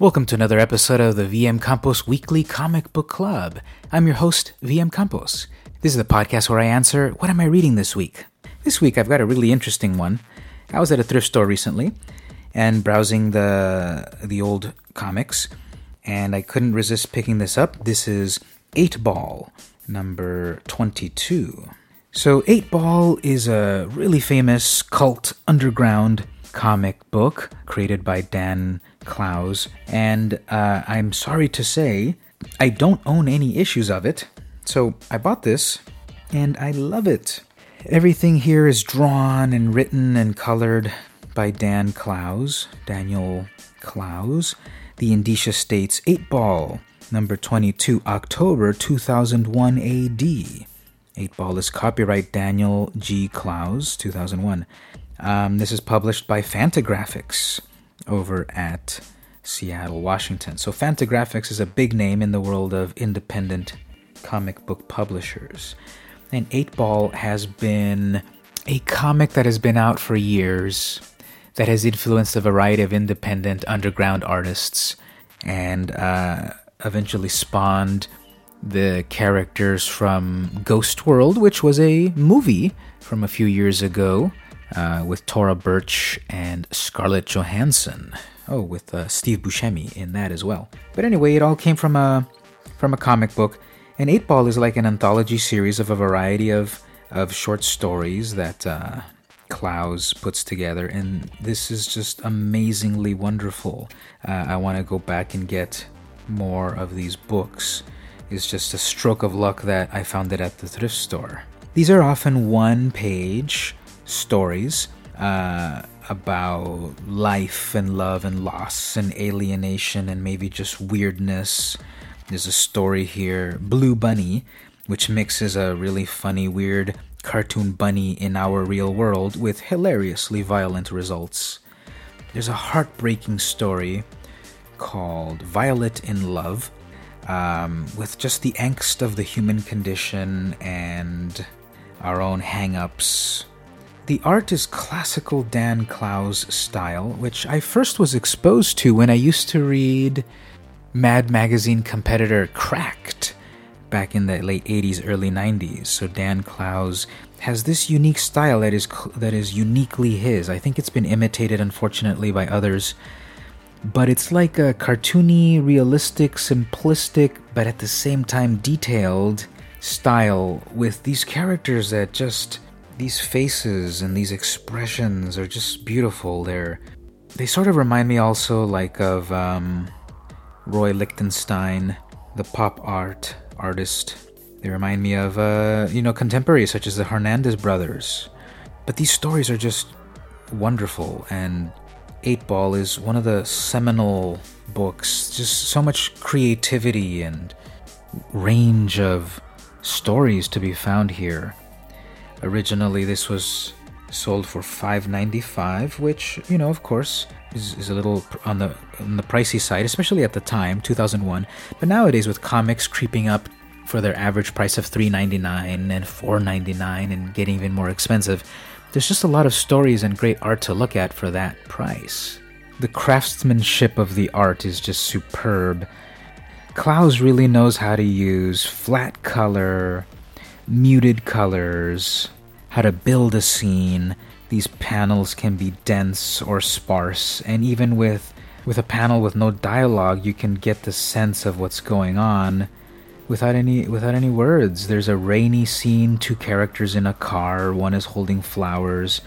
Welcome to another episode of the VM Campos Weekly Comic Book Club. I'm your host, VM Campos. This is the podcast where I answer, What am I reading this week? This week I've got a really interesting one. I was at a thrift store recently and browsing the the old comics, and I couldn't resist picking this up. This is 8 Ball, number 22. So, 8 Ball is a really famous cult underground comic book created by Dan Clowes, and uh, I'm sorry to say, I don't own any issues of it. So I bought this, and I love it. Everything here is drawn and written and colored by Dan Clowes, Daniel Clowes. The indicia states 8 Ball, number 22, October 2001 AD. 8 Ball is copyright Daniel G. Clowes, 2001. Um, this is published by Fantagraphics over at Seattle, Washington. So, Fantagraphics is a big name in the world of independent comic book publishers. And 8 Ball has been a comic that has been out for years, that has influenced a variety of independent underground artists, and uh, eventually spawned the characters from Ghost World, which was a movie from a few years ago uh, with Thora Birch and Scarlett Johansson. Oh, with uh, Steve Buscemi in that as well. But anyway, it all came from a from a comic book. And Eight Ball is like an anthology series of a variety of of short stories that uh, Clowes puts together, and this is just amazingly wonderful. Uh, I want to go back and get more of these books. It's just a stroke of luck that I found it at the thrift store. These are often one page stories uh, about life and love and loss and alienation and maybe just weirdness. There's a story here, Blue Bunny, which mixes a really funny, weird cartoon bunny in our real world with hilariously violent results. There's a heartbreaking story called Violet in Love, um, with just the angst of the human condition and our own hang ups the art is classical Dan Clowes style, which I first was exposed to when I used to read Mad Magazine competitor Cracked back in the late 80s, early 90s. So Dan Clowes has this unique style that is that is uniquely his. I think it's been imitated unfortunately by others, but it's like a cartoony, realistic, simplistic, but at the same time detailed style with these characters that just these faces and these expressions are just beautiful. They're they sort of remind me also like of um, Roy Lichtenstein, the pop art artist. They remind me of uh, you know contemporaries such as the Hernandez brothers. But these stories are just wonderful, and Eight Ball is one of the seminal books. Just so much creativity and range of stories to be found here. Originally, this was sold for 5.95, which you know, of course, is, is a little on the on the pricey side, especially at the time, 2001. But nowadays, with comics creeping up for their average price of 3.99 and 4.99 and getting even more expensive, there's just a lot of stories and great art to look at for that price. The craftsmanship of the art is just superb. Clowes really knows how to use flat color, muted colors, how to build a scene. These panels can be dense or sparse, and even with with a panel with no dialogue, you can get the sense of what's going on without any without any words. There's a rainy scene, two characters in a car, one is holding flowers,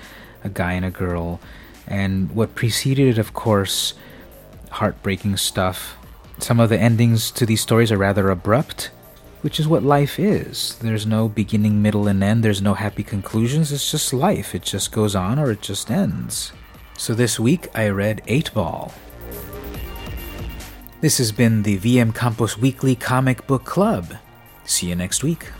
a guy and a girl. And what preceded it, of course, heartbreaking stuff. Some of the endings to these stories are rather abrupt, which is what life is. There's no beginning, middle, and end. There's no happy conclusions. It's just life. It just goes on or it just ends. So this week I read 8 Ball. This has been the VM Campos Weekly Comic Book Club. See you next week.